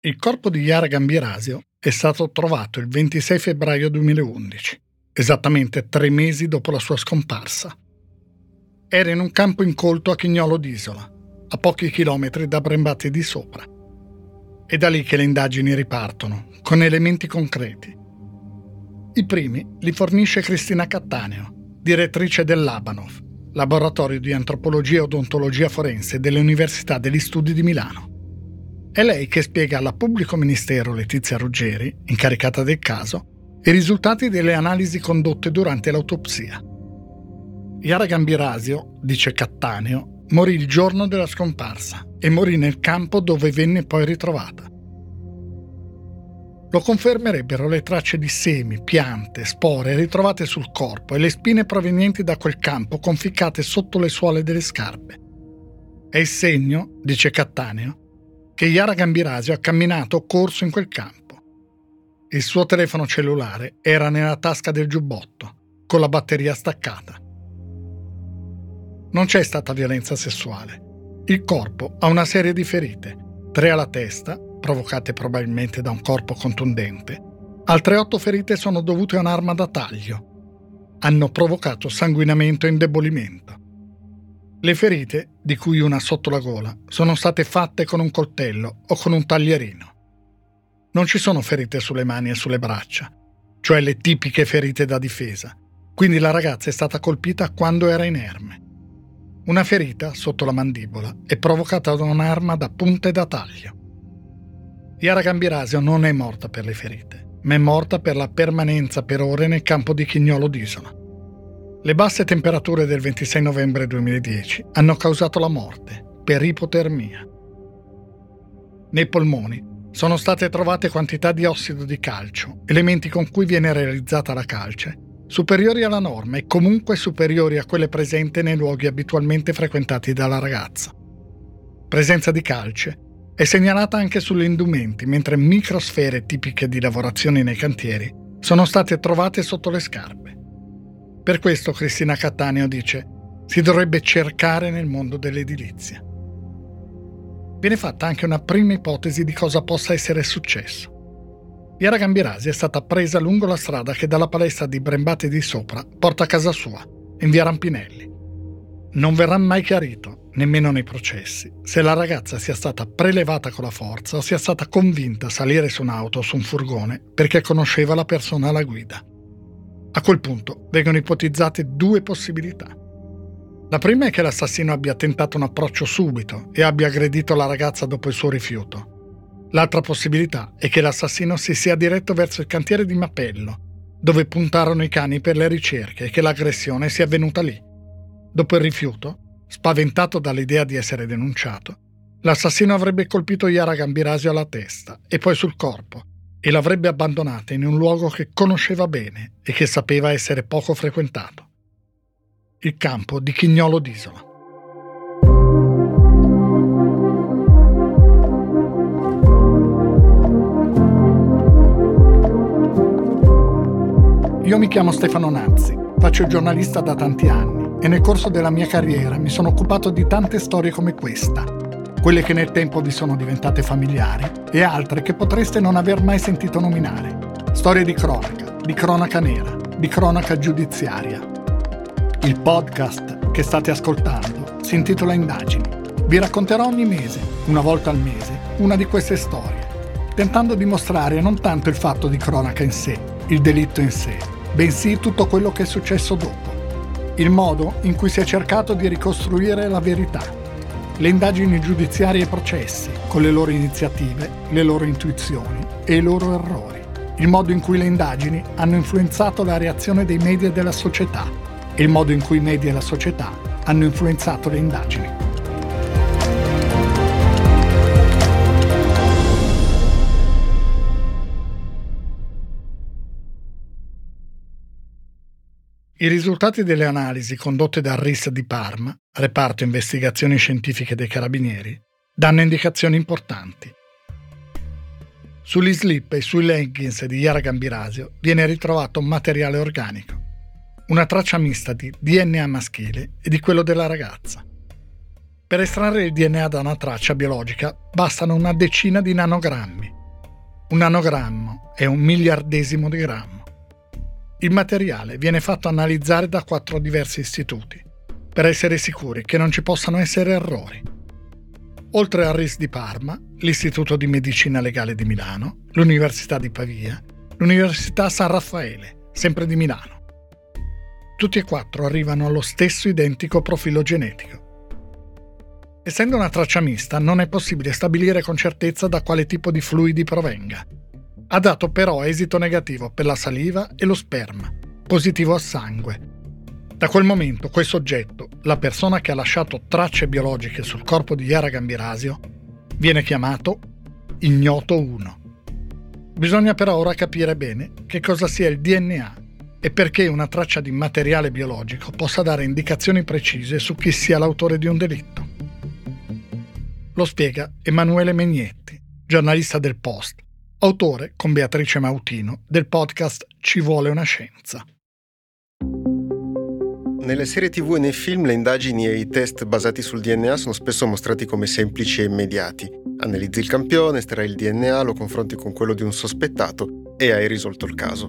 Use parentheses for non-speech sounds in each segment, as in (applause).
Il corpo di Yara Gambirasio è stato trovato il 26 febbraio 2011, esattamente tre mesi dopo la sua scomparsa. Era in un campo incolto a Chignolo d'Isola, a pochi chilometri da Brembati di sopra. È da lì che le indagini ripartono, con elementi concreti. I primi li fornisce Cristina Cattaneo, direttrice dell'Abanov, laboratorio di antropologia e odontologia forense dell'Università degli Studi di Milano. È lei che spiega alla pubblico ministero Letizia Ruggeri, incaricata del caso, i risultati delle analisi condotte durante l'autopsia. Iara Gambirasio, dice Cattaneo, morì il giorno della scomparsa e morì nel campo dove venne poi ritrovata. Lo confermerebbero le tracce di semi, piante, spore ritrovate sul corpo e le spine provenienti da quel campo conficcate sotto le suole delle scarpe. È il segno, dice Cattaneo, che Yara Gambirasio ha camminato o corso in quel campo. Il suo telefono cellulare era nella tasca del giubbotto, con la batteria staccata. Non c'è stata violenza sessuale. Il corpo ha una serie di ferite, tre alla testa, provocate probabilmente da un corpo contundente. Altre otto ferite sono dovute a un'arma da taglio. Hanno provocato sanguinamento e indebolimento. Le ferite, di cui una sotto la gola, sono state fatte con un coltello o con un taglierino. Non ci sono ferite sulle mani e sulle braccia, cioè le tipiche ferite da difesa, quindi la ragazza è stata colpita quando era inerme. Una ferita sotto la mandibola è provocata da un'arma da punta e da taglio. Yara Gambirasio non è morta per le ferite, ma è morta per la permanenza per ore nel campo di Chignolo d'Isola. Le basse temperature del 26 novembre 2010 hanno causato la morte per ipotermia. Nei polmoni sono state trovate quantità di ossido di calcio, elementi con cui viene realizzata la calce, superiori alla norma e comunque superiori a quelle presenti nei luoghi abitualmente frequentati dalla ragazza. Presenza di calce è segnalata anche sugli indumenti, mentre microsfere tipiche di lavorazioni nei cantieri sono state trovate sotto le scarpe. Per questo Cristina Cattaneo dice si dovrebbe cercare nel mondo dell'edilizia. Viene fatta anche una prima ipotesi di cosa possa essere successo. Iara Gambirasi è stata presa lungo la strada che dalla palestra di Brembati di sopra porta a casa sua, in via Rampinelli. Non verrà mai chiarito, nemmeno nei processi, se la ragazza sia stata prelevata con la forza o sia stata convinta a salire su un'auto o su un furgone perché conosceva la persona alla guida. A quel punto vengono ipotizzate due possibilità. La prima è che l'assassino abbia tentato un approccio subito e abbia aggredito la ragazza dopo il suo rifiuto. L'altra possibilità è che l'assassino si sia diretto verso il cantiere di Mapello, dove puntarono i cani per le ricerche e che l'aggressione sia avvenuta lì. Dopo il rifiuto, spaventato dall'idea di essere denunciato, l'assassino avrebbe colpito Yara Gambirasio alla testa e poi sul corpo, e l'avrebbe abbandonata in un luogo che conosceva bene e che sapeva essere poco frequentato. Il campo di Chignolo d'Isola. Io mi chiamo Stefano Nazzi, faccio il giornalista da tanti anni e nel corso della mia carriera mi sono occupato di tante storie come questa quelle che nel tempo vi sono diventate familiari e altre che potreste non aver mai sentito nominare. Storie di cronaca, di cronaca nera, di cronaca giudiziaria. Il podcast che state ascoltando si intitola Indagini. Vi racconterò ogni mese, una volta al mese, una di queste storie, tentando di mostrare non tanto il fatto di cronaca in sé, il delitto in sé, bensì tutto quello che è successo dopo. Il modo in cui si è cercato di ricostruire la verità le indagini giudiziarie e processi, con le loro iniziative, le loro intuizioni e i loro errori, il modo in cui le indagini hanno influenzato la reazione dei media e della società e il modo in cui i media e la società hanno influenzato le indagini. I risultati delle analisi condotte dal RIS di Parma, reparto investigazioni scientifiche dei carabinieri, danno indicazioni importanti. Sugli slip e sui leggings di Yara Gambirasio viene ritrovato materiale organico, una traccia mista di DNA maschile e di quello della ragazza. Per estrarre il DNA da una traccia biologica bastano una decina di nanogrammi, un nanogrammo è un miliardesimo di grammo. Il materiale viene fatto analizzare da quattro diversi istituti per essere sicuri che non ci possano essere errori. Oltre al RIS di Parma, l'Istituto di Medicina Legale di Milano, l'Università di Pavia, l'Università San Raffaele, sempre di Milano. Tutti e quattro arrivano allo stesso identico profilo genetico. Essendo una traccia mista, non è possibile stabilire con certezza da quale tipo di fluidi provenga. Ha dato però esito negativo per la saliva e lo sperma, positivo al sangue. Da quel momento quel soggetto, la persona che ha lasciato tracce biologiche sul corpo di Yara Gambirasio, viene chiamato ignoto 1. Bisogna però ora capire bene che cosa sia il DNA e perché una traccia di materiale biologico possa dare indicazioni precise su chi sia l'autore di un delitto. Lo spiega Emanuele Megnetti, giornalista del Post, autore, con Beatrice Mautino, del podcast Ci vuole una scienza. Nelle serie tv e nei film le indagini e i test basati sul DNA sono spesso mostrati come semplici e immediati. Analizzi il campione, estrai il DNA, lo confronti con quello di un sospettato e hai risolto il caso.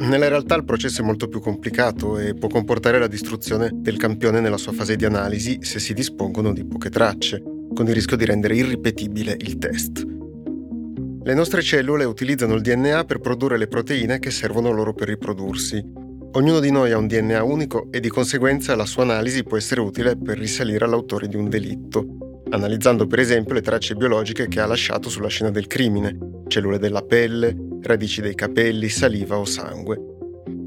Nella realtà il processo è molto più complicato e può comportare la distruzione del campione nella sua fase di analisi se si dispongono di poche tracce con il rischio di rendere irripetibile il test. Le nostre cellule utilizzano il DNA per produrre le proteine che servono loro per riprodursi. Ognuno di noi ha un DNA unico e di conseguenza la sua analisi può essere utile per risalire all'autore di un delitto, analizzando per esempio le tracce biologiche che ha lasciato sulla scena del crimine, cellule della pelle, radici dei capelli, saliva o sangue.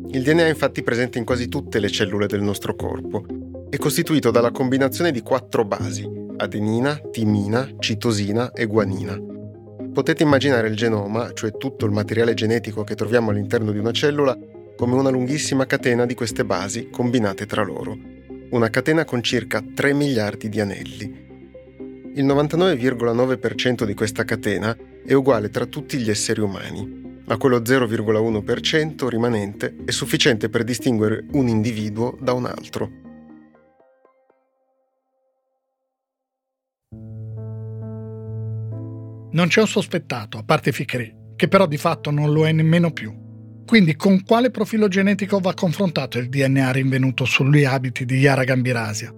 Il DNA è infatti presente in quasi tutte le cellule del nostro corpo. È costituito dalla combinazione di quattro basi, adenina, timina, citosina e guanina. Potete immaginare il genoma, cioè tutto il materiale genetico che troviamo all'interno di una cellula, come una lunghissima catena di queste basi combinate tra loro. Una catena con circa 3 miliardi di anelli. Il 99,9% di questa catena è uguale tra tutti gli esseri umani, ma quello 0,1% rimanente è sufficiente per distinguere un individuo da un altro. Non c'è un sospettato, a parte Ficri, che però di fatto non lo è nemmeno più. Quindi con quale profilo genetico va confrontato il DNA rinvenuto sugli abiti di Yara Gambirasia?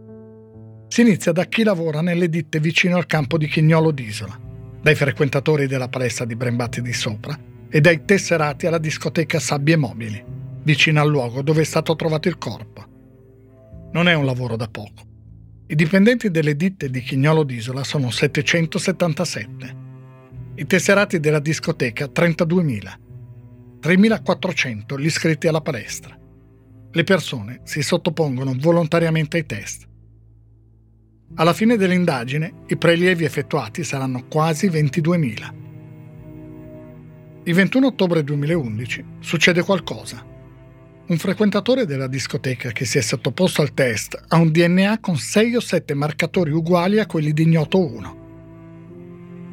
Si inizia da chi lavora nelle ditte vicino al campo di Chignolo d'Isola, dai frequentatori della palestra di Brembatti di Sopra e dai tesserati alla discoteca Sabbie Mobili, vicino al luogo dove è stato trovato il corpo. Non è un lavoro da poco. I dipendenti delle ditte di Chignolo d'Isola sono 777 i tesserati della discoteca 32.000, 3.400 gli iscritti alla palestra. Le persone si sottopongono volontariamente ai test. Alla fine dell'indagine i prelievi effettuati saranno quasi 22.000. Il 21 ottobre 2011 succede qualcosa. Un frequentatore della discoteca che si è sottoposto al test ha un DNA con 6 o 7 marcatori uguali a quelli di Ignoto 1.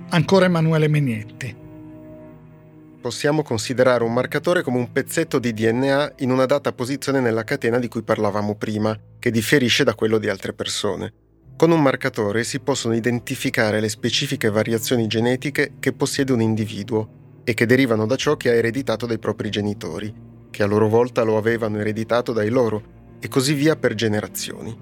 Ancora Emanuele Megnetti. Possiamo considerare un marcatore come un pezzetto di DNA in una data posizione nella catena di cui parlavamo prima, che differisce da quello di altre persone. Con un marcatore si possono identificare le specifiche variazioni genetiche che possiede un individuo e che derivano da ciò che ha ereditato dai propri genitori, che a loro volta lo avevano ereditato dai loro, e così via per generazioni.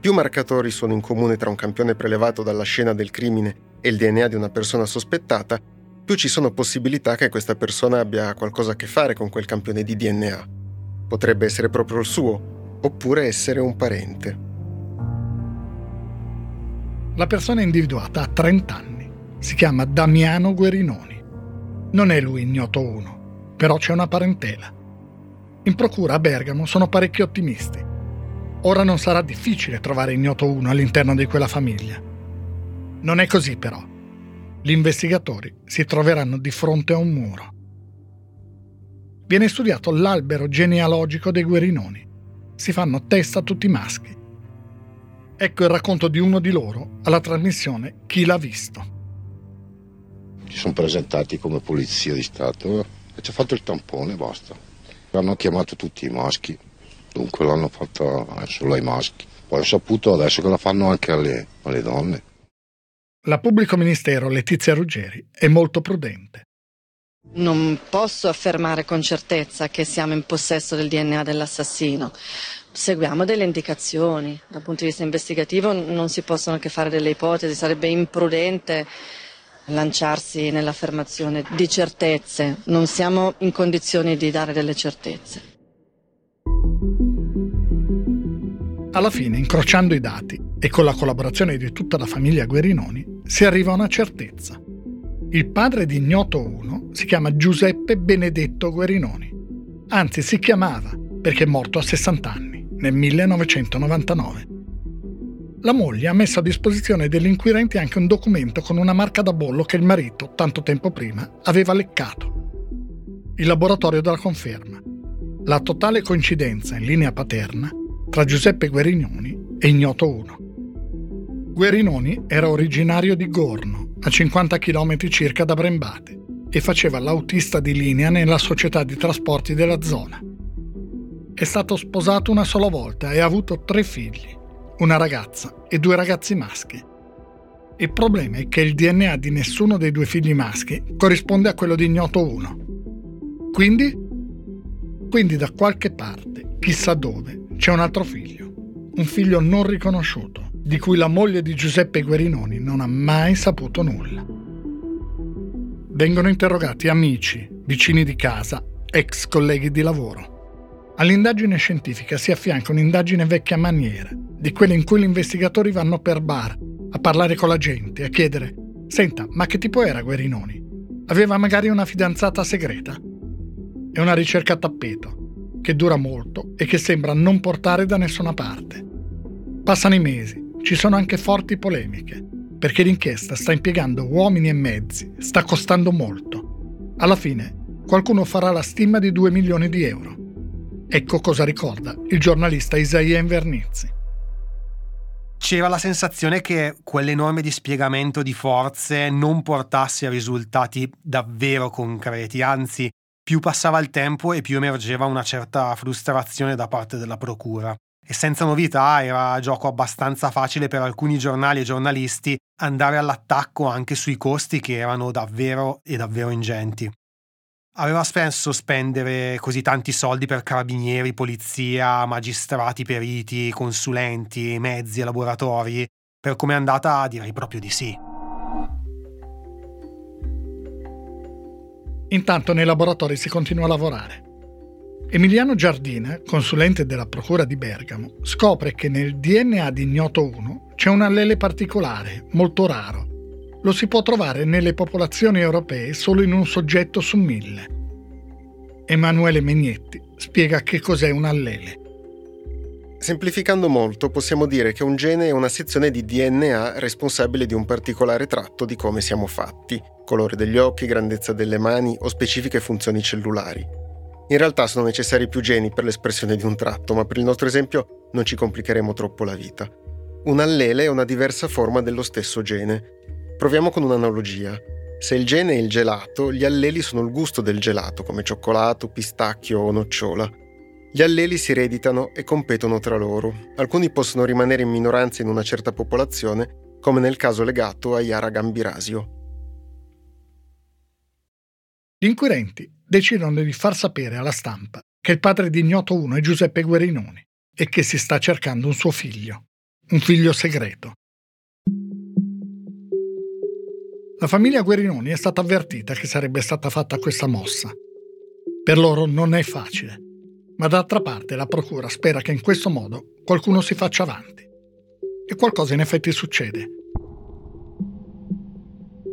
Più marcatori sono in comune tra un campione prelevato dalla scena del crimine e il DNA di una persona sospettata, più ci sono possibilità che questa persona abbia qualcosa a che fare con quel campione di DNA. Potrebbe essere proprio il suo, oppure essere un parente. La persona individuata ha 30 anni. Si chiama Damiano Guerinoni. Non è lui ignoto uno, però c'è una parentela. In procura a Bergamo sono parecchio ottimisti. Ora non sarà difficile trovare ignoto uno all'interno di quella famiglia. Non è così però. Gli investigatori si troveranno di fronte a un muro. Viene studiato l'albero genealogico dei guerinoni. Si fanno testa tutti i maschi. Ecco il racconto di uno di loro alla trasmissione Chi l'ha visto. Ci sono presentati come polizia di Stato e ci ha fatto il tampone e basta. Hanno chiamato tutti i maschi, dunque l'hanno fatto solo ai maschi. Poi ho saputo adesso che la fanno anche alle, alle donne. La pubblico ministero Letizia Ruggeri è molto prudente. Non posso affermare con certezza che siamo in possesso del DNA dell'assassino. Seguiamo delle indicazioni. Dal punto di vista investigativo non si possono che fare delle ipotesi, sarebbe imprudente lanciarsi nell'affermazione di certezze. Non siamo in condizioni di dare delle certezze. Alla fine, incrociando i dati e con la collaborazione di tutta la famiglia Guerinoni, si arriva a una certezza. Il padre di Ignoto 1 si chiama Giuseppe Benedetto Guerinoni. Anzi, si chiamava perché è morto a 60 anni, nel 1999. La moglie ha messo a disposizione degli inquirenti anche un documento con una marca da bollo che il marito, tanto tempo prima, aveva leccato. Il laboratorio della conferma. La totale coincidenza in linea paterna tra Giuseppe Guerinoni e Ignoto 1. Guerinoni era originario di Gorno, a 50 km circa da Brembate, e faceva l'autista di linea nella società di trasporti della zona. È stato sposato una sola volta e ha avuto tre figli, una ragazza e due ragazzi maschi. Il problema è che il DNA di nessuno dei due figli maschi corrisponde a quello di Ignoto 1. Quindi? Quindi da qualche parte, chissà dove, c'è un altro figlio, un figlio non riconosciuto, di cui la moglie di Giuseppe Guerinoni non ha mai saputo nulla. Vengono interrogati amici, vicini di casa, ex colleghi di lavoro. All'indagine scientifica si affianca un'indagine vecchia maniera, di quelle in cui gli investigatori vanno per bar, a parlare con la gente, a chiedere «Senta, ma che tipo era Guerinoni? Aveva magari una fidanzata segreta?» È una ricerca a tappeto, che dura molto e che sembra non portare da nessuna parte. Passano i mesi, ci sono anche forti polemiche, perché l'inchiesta sta impiegando uomini e mezzi, sta costando molto. Alla fine, qualcuno farà la stima di 2 milioni di euro. Ecco cosa ricorda il giornalista Isaia Invernizzi. C'era la sensazione che quell'enorme dispiegamento di forze non portasse a risultati davvero concreti, anzi più passava il tempo e più emergeva una certa frustrazione da parte della procura. E senza novità era gioco abbastanza facile per alcuni giornali e giornalisti andare all'attacco anche sui costi che erano davvero e davvero ingenti. Aveva spesso spendere così tanti soldi per carabinieri, polizia, magistrati periti, consulenti, mezzi e laboratori? Per come è andata direi proprio di sì. Intanto nei laboratori si continua a lavorare. Emiliano Giardina, consulente della Procura di Bergamo, scopre che nel DNA di Ignoto 1 c'è un allele particolare, molto raro. Lo si può trovare nelle popolazioni europee solo in un soggetto su mille. Emanuele Megnetti spiega che cos'è un allele. Semplificando molto, possiamo dire che un gene è una sezione di DNA responsabile di un particolare tratto di come siamo fatti colore degli occhi, grandezza delle mani o specifiche funzioni cellulari. In realtà sono necessari più geni per l'espressione di un tratto, ma per il nostro esempio non ci complicheremo troppo la vita. Un allele è una diversa forma dello stesso gene. Proviamo con un'analogia. Se il gene è il gelato, gli alleli sono il gusto del gelato, come cioccolato, pistacchio o nocciola. Gli alleli si ereditano e competono tra loro. Alcuni possono rimanere in minoranza in una certa popolazione, come nel caso legato a Yara Gambirasio. Gli inquirenti decidono di far sapere alla stampa che il padre di Ignoto 1 è Giuseppe Guerinoni e che si sta cercando un suo figlio, un figlio segreto. La famiglia Guerinoni è stata avvertita che sarebbe stata fatta questa mossa. Per loro non è facile, ma d'altra parte la procura spera che in questo modo qualcuno si faccia avanti. E qualcosa in effetti succede.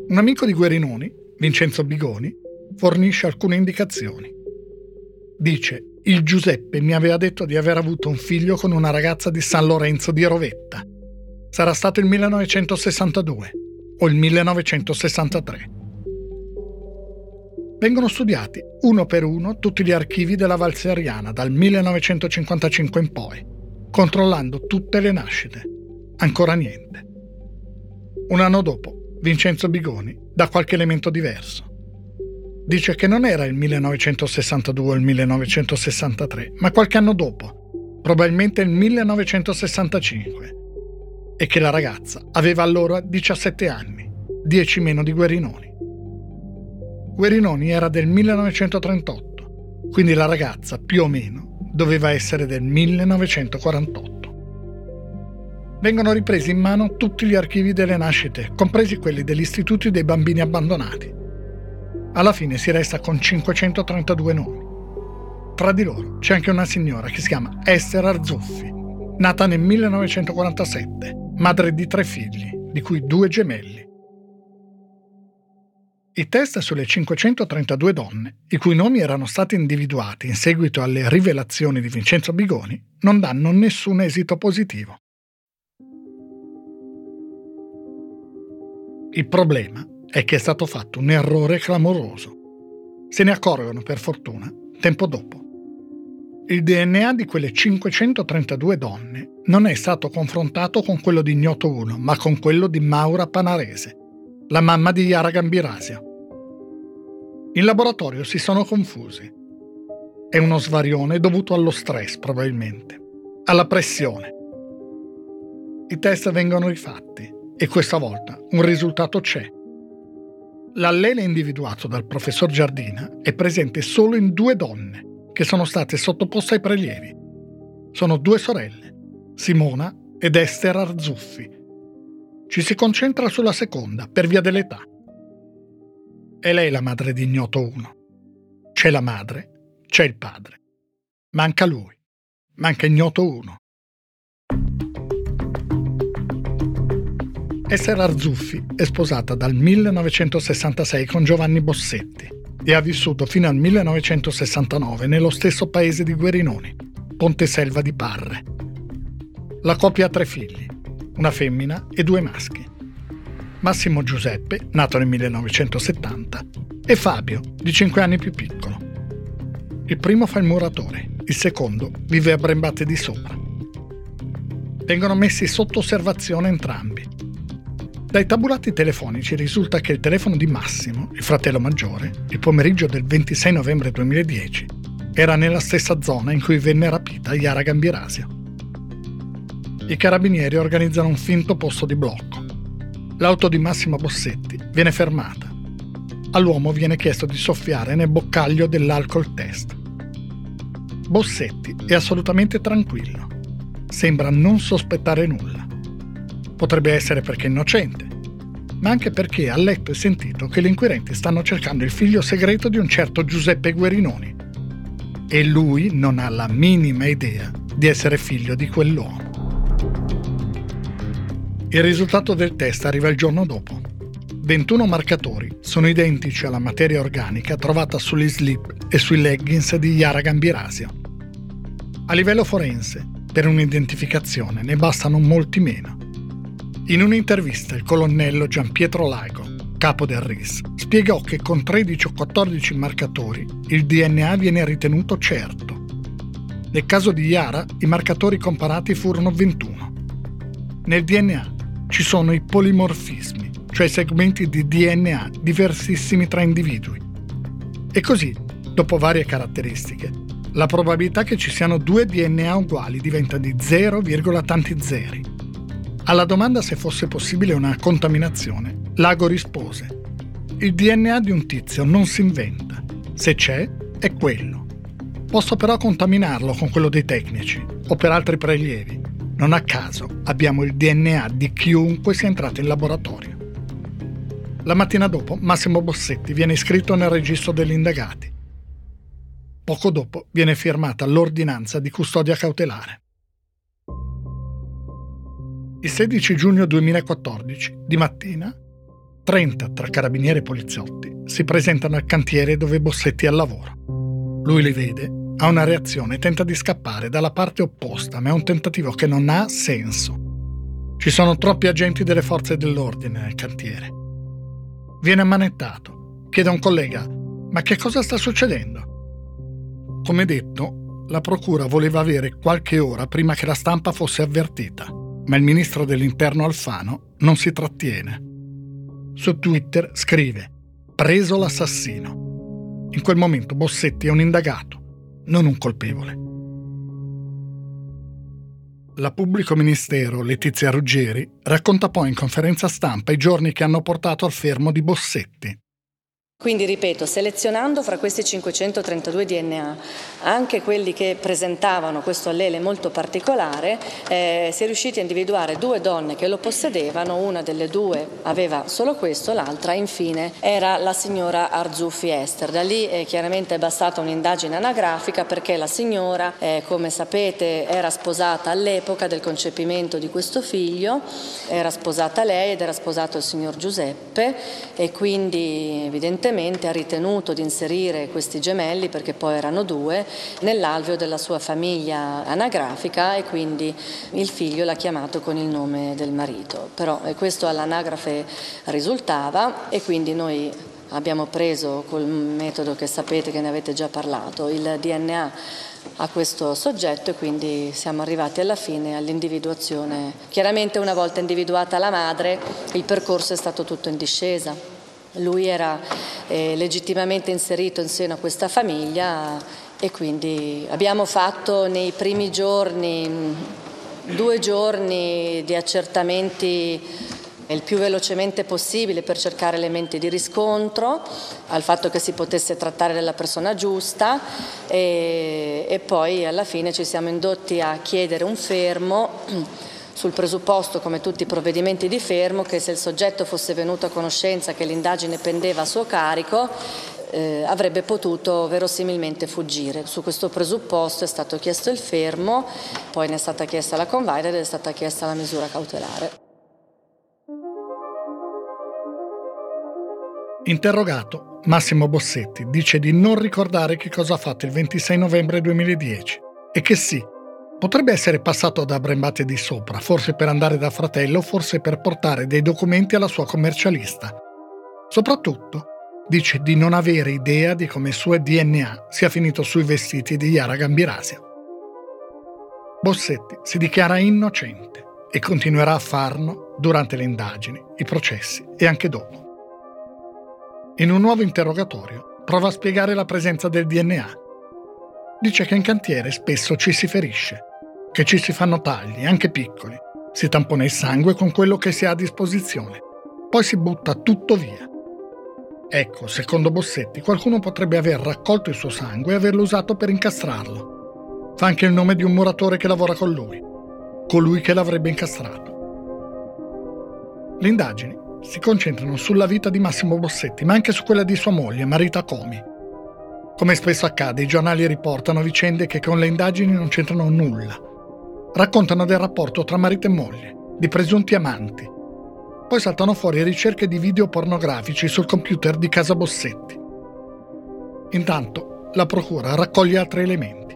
Un amico di Guerinoni, Vincenzo Bigoni, fornisce alcune indicazioni. Dice, il Giuseppe mi aveva detto di aver avuto un figlio con una ragazza di San Lorenzo di Rovetta. Sarà stato il 1962 o il 1963. Vengono studiati uno per uno tutti gli archivi della Valseriana dal 1955 in poi, controllando tutte le nascite. Ancora niente. Un anno dopo, Vincenzo Bigoni dà qualche elemento diverso dice che non era il 1962 o il 1963, ma qualche anno dopo, probabilmente il 1965, e che la ragazza aveva allora 17 anni, 10 meno di Guerinoni. Guerinoni era del 1938, quindi la ragazza più o meno doveva essere del 1948. Vengono ripresi in mano tutti gli archivi delle nascite, compresi quelli degli istituti dei bambini abbandonati. Alla fine si resta con 532 nomi. Tra di loro c'è anche una signora che si chiama Esther Arzuffi, nata nel 1947, madre di tre figli, di cui due gemelli. I test sulle 532 donne, i cui nomi erano stati individuati in seguito alle rivelazioni di Vincenzo Bigoni, non danno nessun esito positivo. Il problema è che è stato fatto un errore clamoroso. Se ne accorgono, per fortuna, tempo dopo. Il DNA di quelle 532 donne non è stato confrontato con quello di Ignoto 1, ma con quello di Maura Panarese, la mamma di Yara Gambirasio. In laboratorio si sono confusi. È uno svarione dovuto allo stress, probabilmente, alla pressione. I test vengono rifatti e questa volta un risultato c'è. L'allele individuato dal professor Giardina è presente solo in due donne che sono state sottoposte ai prelievi. Sono due sorelle, Simona ed Esther Arzuffi, ci si concentra sulla seconda per via dell'età. È lei la madre di Ignoto 1. C'è la madre, c'è il padre. Manca lui. Manca Ignoto 1. Esther Arzuffi è sposata dal 1966 con Giovanni Bossetti e ha vissuto fino al 1969 nello stesso paese di Guerinoni, Ponte Selva di Parre. La coppia ha tre figli, una femmina e due maschi. Massimo Giuseppe, nato nel 1970, e Fabio, di 5 anni più piccolo. Il primo fa il muratore, il secondo vive a Brembate di sopra. Vengono messi sotto osservazione entrambi. Dai tabulati telefonici risulta che il telefono di Massimo, il fratello maggiore, il pomeriggio del 26 novembre 2010, era nella stessa zona in cui venne rapita Yara Gambirasio i carabinieri organizzano un finto posto di blocco. L'auto di Massimo Bossetti viene fermata. All'uomo viene chiesto di soffiare nel boccaglio dell'alcol test. Bossetti è assolutamente tranquillo. Sembra non sospettare nulla. Potrebbe essere perché è innocente, ma anche perché ha letto e sentito che gli inquirenti stanno cercando il figlio segreto di un certo Giuseppe Guerinoni. E lui non ha la minima idea di essere figlio di quell'uomo. Il risultato del test arriva il giorno dopo. 21 marcatori sono identici alla materia organica trovata sugli slip e sui leggings di Yara Gambirasio. A livello forense, per un'identificazione ne bastano molti meno. In un'intervista il colonnello Giampietro Lago, capo del RIS, spiegò che con 13 o 14 marcatori il DNA viene ritenuto certo. Nel caso di Yara i marcatori comparati furono 21. Nel DNA ci sono i polimorfismi, cioè segmenti di DNA diversissimi tra individui. E così, dopo varie caratteristiche, la probabilità che ci siano due DNA uguali diventa di 0, tanti zeri. Alla domanda se fosse possibile una contaminazione, Lago rispose: Il DNA di un tizio non si inventa. Se c'è, è quello. Posso però contaminarlo con quello dei tecnici o per altri prelievi non a caso abbiamo il DNA di chiunque sia entrato in laboratorio. La mattina dopo Massimo Bossetti viene iscritto nel registro degli indagati. Poco dopo viene firmata l'ordinanza di custodia cautelare. Il 16 giugno 2014, di mattina, 30 tra carabinieri e poliziotti si presentano al cantiere dove Bossetti è al lavoro. Lui li vede ha una reazione, tenta di scappare dalla parte opposta, ma è un tentativo che non ha senso. Ci sono troppi agenti delle forze dell'ordine nel cantiere. Viene ammanettato, chiede a un collega, ma che cosa sta succedendo? Come detto, la procura voleva avere qualche ora prima che la stampa fosse avvertita, ma il ministro dell'interno Alfano non si trattiene. Su Twitter scrive, preso l'assassino. In quel momento Bossetti è un indagato non un colpevole. La pubblico ministero Letizia Ruggeri racconta poi in conferenza stampa i giorni che hanno portato al fermo di Bossetti. Quindi ripeto, selezionando fra questi 532 DNA anche quelli che presentavano questo allele molto particolare, eh, si è riusciti a individuare due donne che lo possedevano, una delle due aveva solo questo, l'altra infine era la signora Arzuffi Ester. Da lì eh, chiaramente è bastata un'indagine anagrafica perché la signora, eh, come sapete, era sposata all'epoca del concepimento di questo figlio, era sposata lei ed era sposato il signor Giuseppe e quindi evidentemente ha ritenuto di inserire questi gemelli, perché poi erano due, nell'alveo della sua famiglia anagrafica e quindi il figlio l'ha chiamato con il nome del marito. Però eh, questo all'anagrafe risultava e quindi noi abbiamo preso col metodo che sapete che ne avete già parlato, il DNA a questo soggetto e quindi siamo arrivati alla fine all'individuazione. Chiaramente una volta individuata la madre il percorso è stato tutto in discesa. Lui era eh, legittimamente inserito in seno a questa famiglia e quindi abbiamo fatto nei primi giorni due giorni di accertamenti il più velocemente possibile per cercare elementi di riscontro al fatto che si potesse trattare della persona giusta e, e poi alla fine ci siamo indotti a chiedere un fermo sul presupposto, come tutti i provvedimenti di fermo, che se il soggetto fosse venuto a conoscenza che l'indagine pendeva a suo carico, eh, avrebbe potuto verosimilmente fuggire. Su questo presupposto è stato chiesto il fermo, poi ne è stata chiesta la convaida ed è stata chiesta la misura cautelare. Interrogato, Massimo Bossetti dice di non ricordare che cosa ha fatto il 26 novembre 2010 e che sì, Potrebbe essere passato da Brembate di sopra, forse per andare da fratello, forse per portare dei documenti alla sua commercialista. Soprattutto, dice di non avere idea di come il suo DNA sia finito sui vestiti di Yara Gambirasia. Bossetti si dichiara innocente e continuerà a farlo durante le indagini, i processi e anche dopo. In un nuovo interrogatorio prova a spiegare la presenza del DNA. Dice che in cantiere spesso ci si ferisce che ci si fanno tagli, anche piccoli, si tampona il sangue con quello che si ha a disposizione, poi si butta tutto via. Ecco, secondo Bossetti, qualcuno potrebbe aver raccolto il suo sangue e averlo usato per incastrarlo. Fa anche il nome di un muratore che lavora con lui, colui che l'avrebbe incastrato. Le indagini si concentrano sulla vita di Massimo Bossetti, ma anche su quella di sua moglie, Marita Comi. Come spesso accade, i giornali riportano vicende che con le indagini non c'entrano nulla raccontano del rapporto tra marito e moglie, di presunti amanti. Poi saltano fuori ricerche di video pornografici sul computer di casa Bossetti. Intanto la procura raccoglie altri elementi.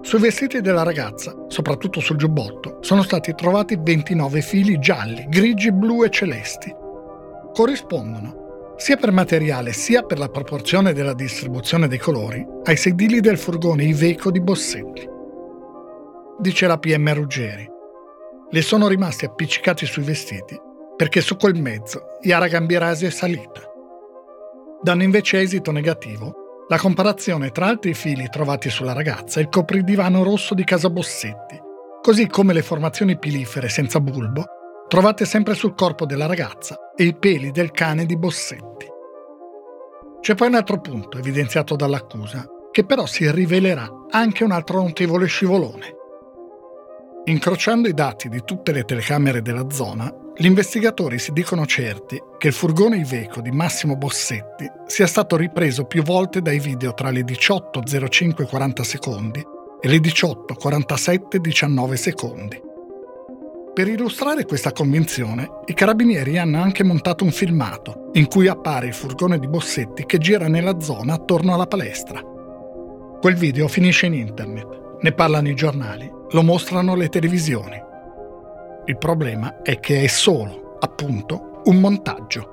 Sui vestiti della ragazza, soprattutto sul giubbotto, sono stati trovati 29 fili gialli, grigi, blu e celesti. Corrispondono, sia per materiale sia per la proporzione della distribuzione dei colori, ai sedili del furgone Iveco di Bossetti dice la PM Ruggeri. Le sono rimasti appiccicati sui vestiti perché su quel mezzo Yara Gambirasi è salita. Danno invece esito negativo la comparazione tra altri fili trovati sulla ragazza e il copridivano rosso di casa Bossetti, così come le formazioni pilifere senza bulbo trovate sempre sul corpo della ragazza e i peli del cane di Bossetti. C'è poi un altro punto evidenziato dall'accusa, che però si rivelerà anche un altro notevole scivolone. Incrociando i dati di tutte le telecamere della zona, gli investigatori si dicono certi che il furgone Iveco di Massimo Bossetti sia stato ripreso più volte dai video tra le 18.05.40 secondi e le 18.47.19 secondi. Per illustrare questa convinzione, i carabinieri hanno anche montato un filmato in cui appare il furgone di Bossetti che gira nella zona attorno alla palestra. Quel video finisce in internet ne parlano i giornali, lo mostrano le televisioni. Il problema è che è solo, appunto, un montaggio.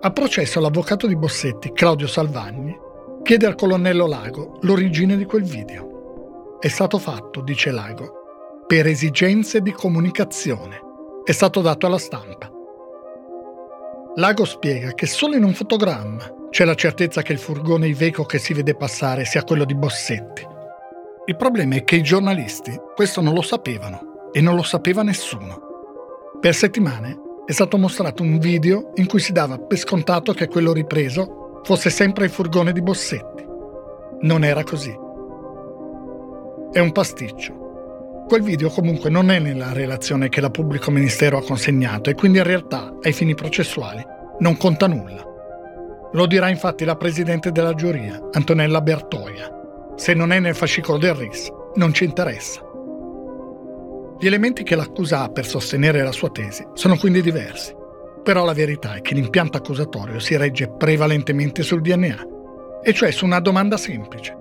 A processo l'avvocato di Bossetti, Claudio Salvagni, chiede al colonnello Lago l'origine di quel video. È stato fatto, dice Lago, per esigenze di comunicazione. È stato dato alla stampa. Lago spiega che solo in un fotogramma c'è la certezza che il furgone Iveco che si vede passare sia quello di Bossetti. Il problema è che i giornalisti questo non lo sapevano e non lo sapeva nessuno. Per settimane è stato mostrato un video in cui si dava per scontato che quello ripreso fosse sempre il furgone di Bossetti. Non era così. È un pasticcio. Quel video comunque non è nella relazione che la pubblico ministero ha consegnato e quindi in realtà, ai fini processuali, non conta nulla. Lo dirà infatti la presidente della giuria, Antonella Bertoia. Se non è nel fascicolo del RIS, non ci interessa. Gli elementi che l'accusa ha per sostenere la sua tesi sono quindi diversi. Però la verità è che l'impianto accusatorio si regge prevalentemente sul DNA, e cioè su una domanda semplice.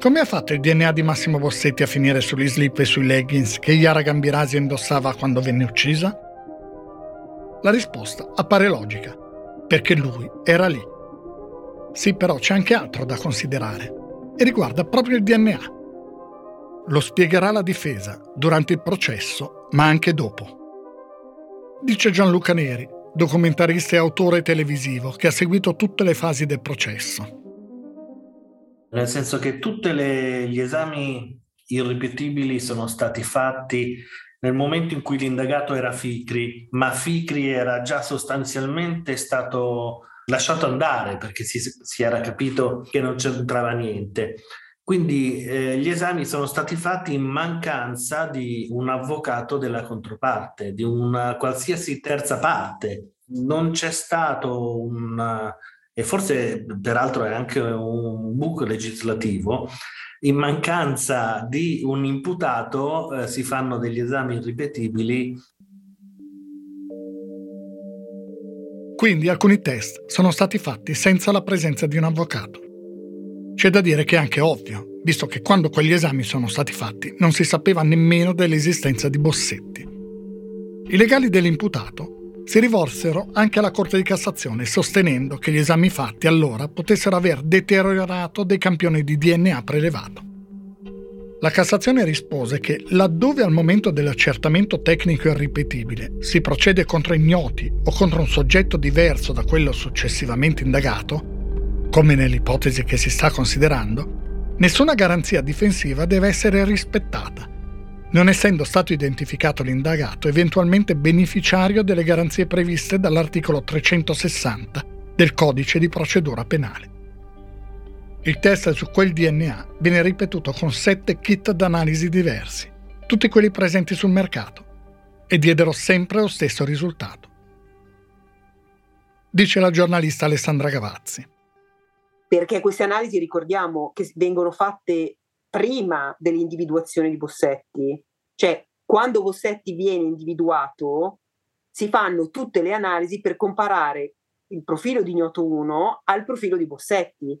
Come ha fatto il DNA di Massimo Bossetti a finire sugli slip e sui leggings che Yara Gambirasi indossava quando venne uccisa? La risposta appare logica, perché lui era lì. Sì, però c'è anche altro da considerare, e riguarda proprio il DNA. Lo spiegherà la difesa durante il processo, ma anche dopo. Dice Gianluca Neri, documentarista e autore televisivo che ha seguito tutte le fasi del processo. Nel senso che tutti gli esami irripetibili sono stati fatti nel momento in cui l'indagato era Ficri, ma Ficri era già sostanzialmente stato lasciato andare perché si, si era capito che non c'entrava niente. Quindi eh, gli esami sono stati fatti in mancanza di un avvocato della controparte, di una qualsiasi terza parte. Non c'è stato un, e forse peraltro è anche un buco legislativo, in mancanza di un imputato eh, si fanno degli esami irripetibili. Quindi alcuni test sono stati fatti senza la presenza di un avvocato. C'è da dire che è anche ovvio, visto che quando quegli esami sono stati fatti non si sapeva nemmeno dell'esistenza di Bossetti. I legali dell'imputato si rivolsero anche alla Corte di Cassazione sostenendo che gli esami fatti allora potessero aver deteriorato dei campioni di DNA prelevato. La Cassazione rispose che laddove al momento dell'accertamento tecnico irripetibile si procede contro ignoti o contro un soggetto diverso da quello successivamente indagato, come nell'ipotesi che si sta considerando, nessuna garanzia difensiva deve essere rispettata, non essendo stato identificato l'indagato eventualmente beneficiario delle garanzie previste dall'articolo 360 del codice di procedura penale. Il test su quel DNA viene ripetuto con sette kit d'analisi diversi, tutti quelli presenti sul mercato, e diedero sempre lo stesso risultato. Dice la giornalista Alessandra Gavazzi. Perché queste analisi ricordiamo che vengono fatte prima dell'individuazione di Bossetti, cioè quando Bossetti viene individuato si fanno tutte le analisi per comparare il profilo di Ignoto 1 al profilo di Bossetti,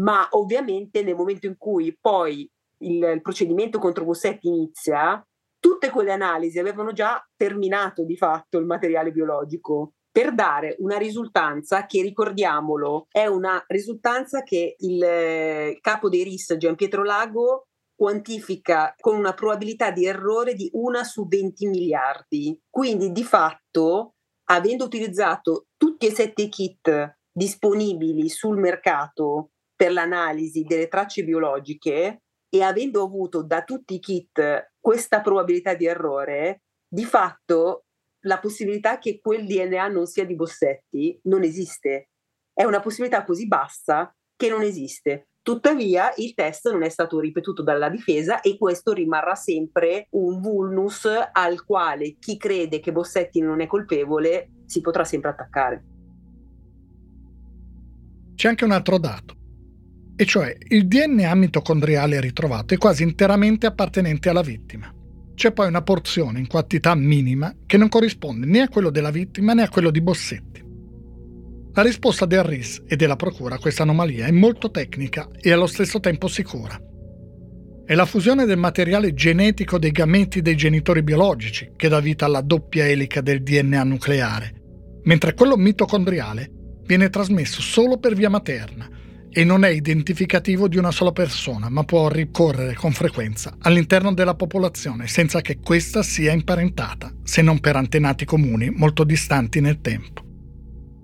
ma ovviamente nel momento in cui poi il, il procedimento contro Bossetti inizia, tutte quelle analisi avevano già terminato di fatto il materiale biologico per dare una risultanza che, ricordiamolo, è una risultanza che il eh, capo dei RIS, Gian Pietro Lago, quantifica con una probabilità di errore di una su 20 miliardi. Quindi, di fatto, avendo utilizzato tutti e sette kit disponibili sul mercato per l'analisi delle tracce biologiche e avendo avuto da tutti i kit questa probabilità di errore, di fatto la possibilità che quel DNA non sia di Bossetti non esiste. È una possibilità così bassa che non esiste. Tuttavia il test non è stato ripetuto dalla difesa e questo rimarrà sempre un vulnus al quale chi crede che Bossetti non è colpevole si potrà sempre attaccare. C'è anche un altro dato, e cioè il DNA mitocondriale ritrovato è quasi interamente appartenente alla vittima. C'è poi una porzione in quantità minima che non corrisponde né a quello della vittima né a quello di Bossetti. La risposta del RIS e della Procura a questa anomalia è molto tecnica e allo stesso tempo sicura. È la fusione del materiale genetico dei gameti dei genitori biologici che dà vita alla doppia elica del DNA nucleare, mentre quello mitocondriale viene trasmesso solo per via materna e non è identificativo di una sola persona, ma può ricorrere con frequenza all'interno della popolazione senza che questa sia imparentata, se non per antenati comuni molto distanti nel tempo.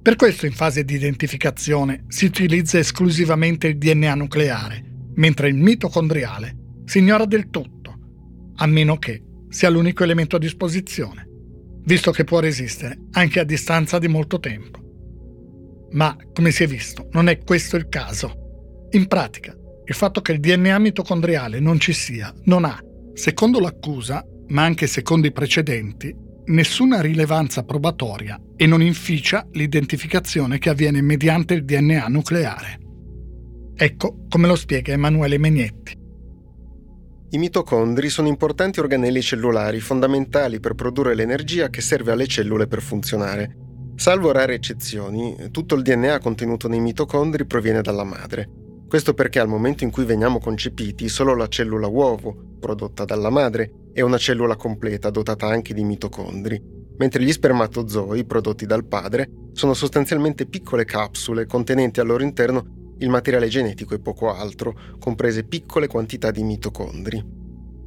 Per questo in fase di identificazione si utilizza esclusivamente il DNA nucleare, mentre il mitocondriale si ignora del tutto, a meno che sia l'unico elemento a disposizione, visto che può resistere anche a distanza di molto tempo. Ma, come si è visto, non è questo il caso. In pratica, il fatto che il DNA mitocondriale non ci sia non ha, secondo l'accusa, ma anche secondo i precedenti, nessuna rilevanza probatoria e non inficia l'identificazione che avviene mediante il DNA nucleare. Ecco come lo spiega Emanuele Megnetti. I mitocondri sono importanti organelli cellulari fondamentali per produrre l'energia che serve alle cellule per funzionare. Salvo rare eccezioni, tutto il DNA contenuto nei mitocondri proviene dalla madre. Questo perché al momento in cui veniamo concepiti solo la cellula uovo, prodotta dalla madre, è una cellula completa dotata anche di mitocondri, mentre gli spermatozoi prodotti dal padre sono sostanzialmente piccole capsule contenenti al loro interno il materiale genetico e poco altro, comprese piccole quantità di mitocondri.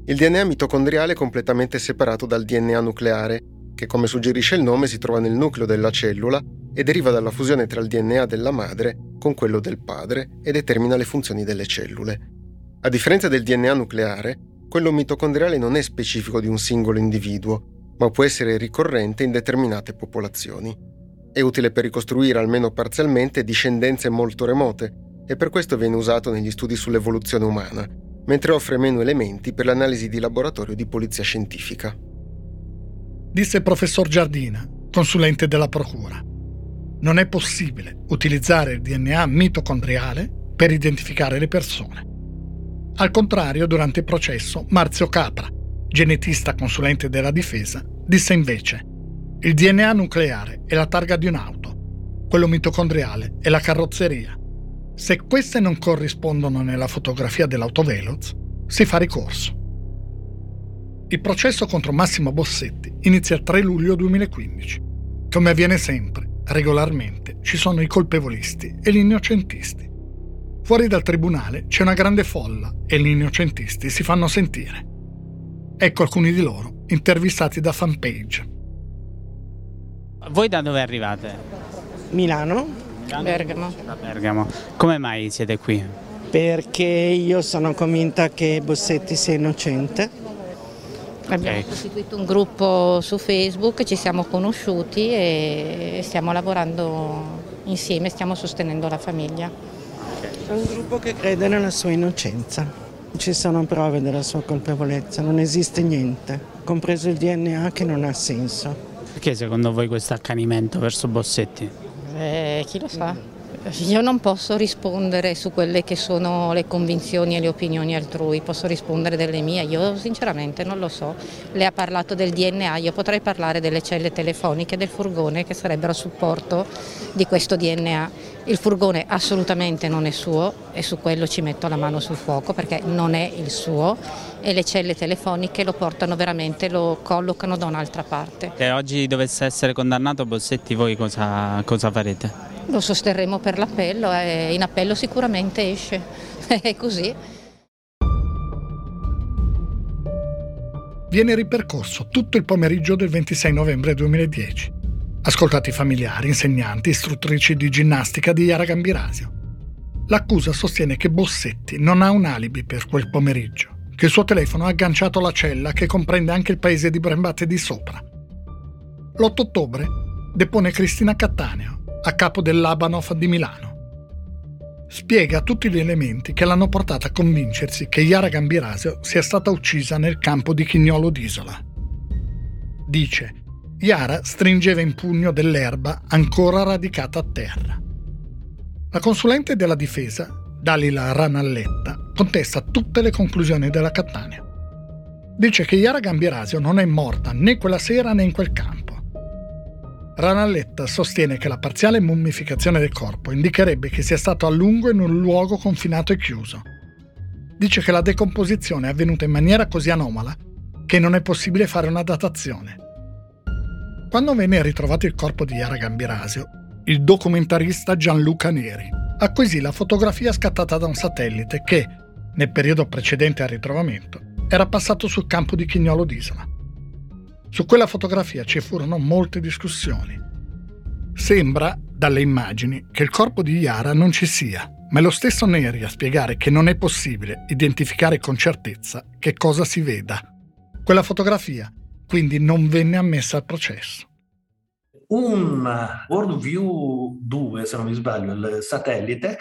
Il DNA mitocondriale è completamente separato dal DNA nucleare, che come suggerisce il nome si trova nel nucleo della cellula e deriva dalla fusione tra il DNA della madre con quello del padre e determina le funzioni delle cellule. A differenza del DNA nucleare, quello mitocondriale non è specifico di un singolo individuo, ma può essere ricorrente in determinate popolazioni. È utile per ricostruire almeno parzialmente discendenze molto remote e per questo viene usato negli studi sull'evoluzione umana, mentre offre meno elementi per l'analisi di laboratorio di polizia scientifica. Disse il professor Giardina, consulente della Procura. Non è possibile utilizzare il DNA mitocondriale per identificare le persone. Al contrario, durante il processo, Marzio Capra, genetista consulente della difesa, disse invece il DNA nucleare è la targa di un'auto, quello mitocondriale è la carrozzeria. Se queste non corrispondono nella fotografia dell'autoveloz, si fa ricorso. Il processo contro Massimo Bossetti inizia il 3 luglio 2015. Come avviene sempre, regolarmente, ci sono i colpevolisti e gli innocentisti. Fuori dal tribunale c'è una grande folla e gli innocentisti si fanno sentire. Ecco alcuni di loro intervistati da fanpage. Voi da dove arrivate? Milano. Bergamo. Da Bergamo. Come mai siete qui? Perché io sono convinta che Bossetti sia innocente. Abbiamo okay. costituito un gruppo su Facebook, ci siamo conosciuti e stiamo lavorando insieme, stiamo sostenendo la famiglia. È un gruppo che crede nella sua innocenza. Ci sono prove della sua colpevolezza, non esiste niente, compreso il DNA che non ha senso. Perché secondo voi questo accanimento verso Bossetti? Eh, chi lo sa? Io non posso rispondere su quelle che sono le convinzioni e le opinioni altrui, posso rispondere delle mie, io sinceramente non lo so. Lei ha parlato del DNA, io potrei parlare delle celle telefoniche del furgone che sarebbero a supporto di questo DNA. Il furgone assolutamente non è suo e su quello ci metto la mano sul fuoco perché non è il suo e le celle telefoniche lo portano veramente, lo collocano da un'altra parte. Se oggi dovesse essere condannato Bossetti voi cosa, cosa farete? Lo sosterremo per l'appello e in appello sicuramente esce, (laughs) è così. Viene ripercorso tutto il pomeriggio del 26 novembre 2010. Ascoltati familiari, insegnanti, istruttrici di ginnastica di Iara Gambirasio. L'accusa sostiene che Bossetti non ha un alibi per quel pomeriggio, che il suo telefono ha agganciato la cella che comprende anche il paese di Brembate di Sopra. L'8 ottobre depone Cristina Cattaneo, a capo dell'Abanov di Milano. Spiega tutti gli elementi che l'hanno portata a convincersi che Yara Gambirasio sia stata uccisa nel campo di Chignolo d'Isola. Dice, Yara stringeva in pugno dell'erba ancora radicata a terra. La consulente della difesa, Dalila Ranalletta, contesta tutte le conclusioni della Cattanea. Dice che Yara Gambirasio non è morta né quella sera né in quel campo Ranalletta sostiene che la parziale mummificazione del corpo indicherebbe che sia stato a lungo in un luogo confinato e chiuso. Dice che la decomposizione è avvenuta in maniera così anomala che non è possibile fare una datazione. Quando venne ritrovato il corpo di Yara Gambirasio, il documentarista Gianluca Neri acquisì la fotografia scattata da un satellite che, nel periodo precedente al ritrovamento, era passato sul campo di Chignolo d'Isola. Su quella fotografia ci furono molte discussioni. Sembra, dalle immagini, che il corpo di Yara non ci sia, ma è lo stesso Neri a spiegare che non è possibile identificare con certezza che cosa si veda. Quella fotografia quindi non venne ammessa al processo. un WorldView 2, se non mi sbaglio, il satellite,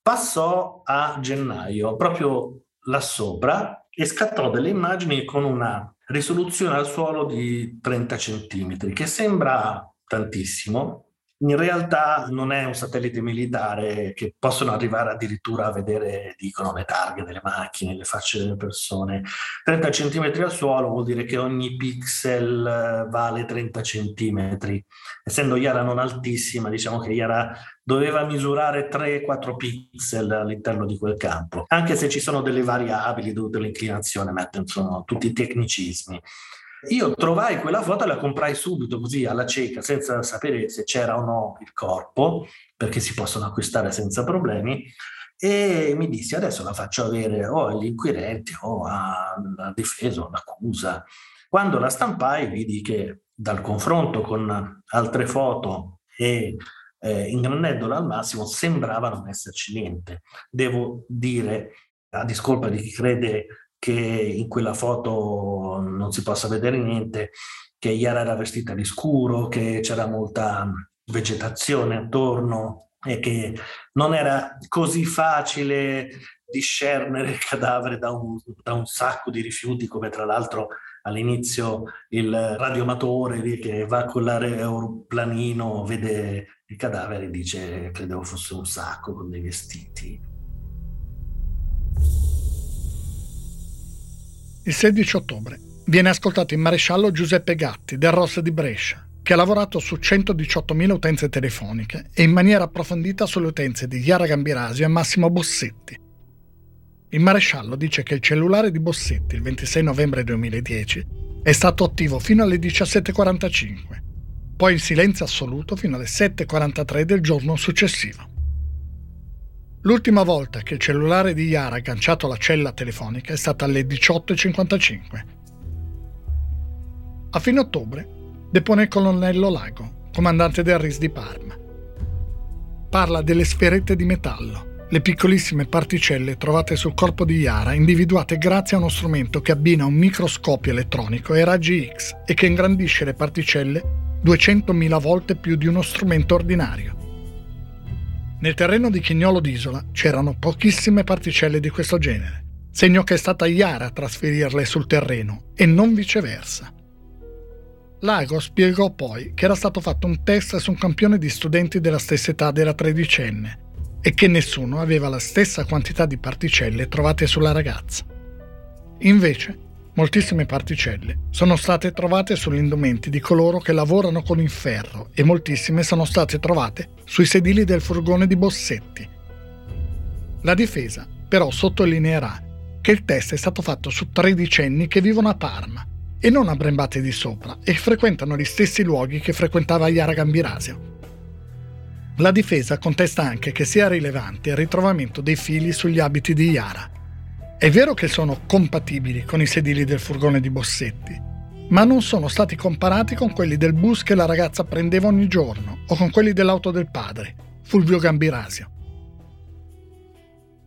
passò a gennaio, proprio là sopra, e scattò delle immagini con una risoluzione al suolo di 30 centimetri, che sembra tantissimo, in realtà non è un satellite militare che possono arrivare addirittura a vedere, dicono, le targhe delle macchine, le facce delle persone. 30 cm al suolo vuol dire che ogni pixel eh, vale 30 cm. Essendo Yara non altissima, diciamo che Yara doveva misurare 3-4 pixel all'interno di quel campo, anche se ci sono delle variabili dovute all'inclinazione, ma sono tutti tecnicismi. Io trovai quella foto e la comprai subito così alla cieca, senza sapere se c'era o no il corpo, perché si possono acquistare senza problemi. E mi dissi adesso la faccio avere o agli inquirenti o alla difesa o all'accusa. Quando la stampai vidi che dal confronto con altre foto e eh, ingrandendolo al massimo sembrava non esserci niente. Devo dire, a discolpa di chi crede che in quella foto non si possa vedere niente, che Yara era vestita di scuro, che c'era molta vegetazione attorno e che non era così facile discernere il cadavere da un, da un sacco di rifiuti, come tra l'altro all'inizio il radioamatore che va con l'aeroplanino, vede il cadavere e dice credevo fosse un sacco con dei vestiti. Il 16 ottobre viene ascoltato il maresciallo Giuseppe Gatti del Ross di Brescia, che ha lavorato su 118.000 utenze telefoniche e in maniera approfondita sulle utenze di Chiara Gambirasio e Massimo Bossetti. Il maresciallo dice che il cellulare di Bossetti il 26 novembre 2010 è stato attivo fino alle 17.45, poi in silenzio assoluto fino alle 7.43 del giorno successivo. L'ultima volta che il cellulare di Yara ha agganciato la cella telefonica è stata alle 18.55. A fine ottobre depone il colonnello Lago, comandante del RIS di Parma. Parla delle sferette di metallo, le piccolissime particelle trovate sul corpo di Yara, individuate grazie a uno strumento che abbina un microscopio elettronico e raggi X e che ingrandisce le particelle 200.000 volte più di uno strumento ordinario. Nel terreno di Chignolo d'Isola c'erano pochissime particelle di questo genere, segno che è stata Iara a trasferirle sul terreno e non viceversa. Lago spiegò poi che era stato fatto un test su un campione di studenti della stessa età della tredicenne e che nessuno aveva la stessa quantità di particelle trovate sulla ragazza. Invece, Moltissime particelle sono state trovate sugli indumenti di coloro che lavorano con il ferro e moltissime sono state trovate sui sedili del furgone di Bossetti. La difesa però sottolineerà che il test è stato fatto su tredicenni che vivono a Parma e non a Brembate di Sopra e frequentano gli stessi luoghi che frequentava Iara Gambirasio. La difesa contesta anche che sia rilevante il ritrovamento dei fili sugli abiti di Iara è vero che sono compatibili con i sedili del furgone di Bossetti, ma non sono stati comparati con quelli del bus che la ragazza prendeva ogni giorno o con quelli dell'auto del padre, Fulvio Gambirasio.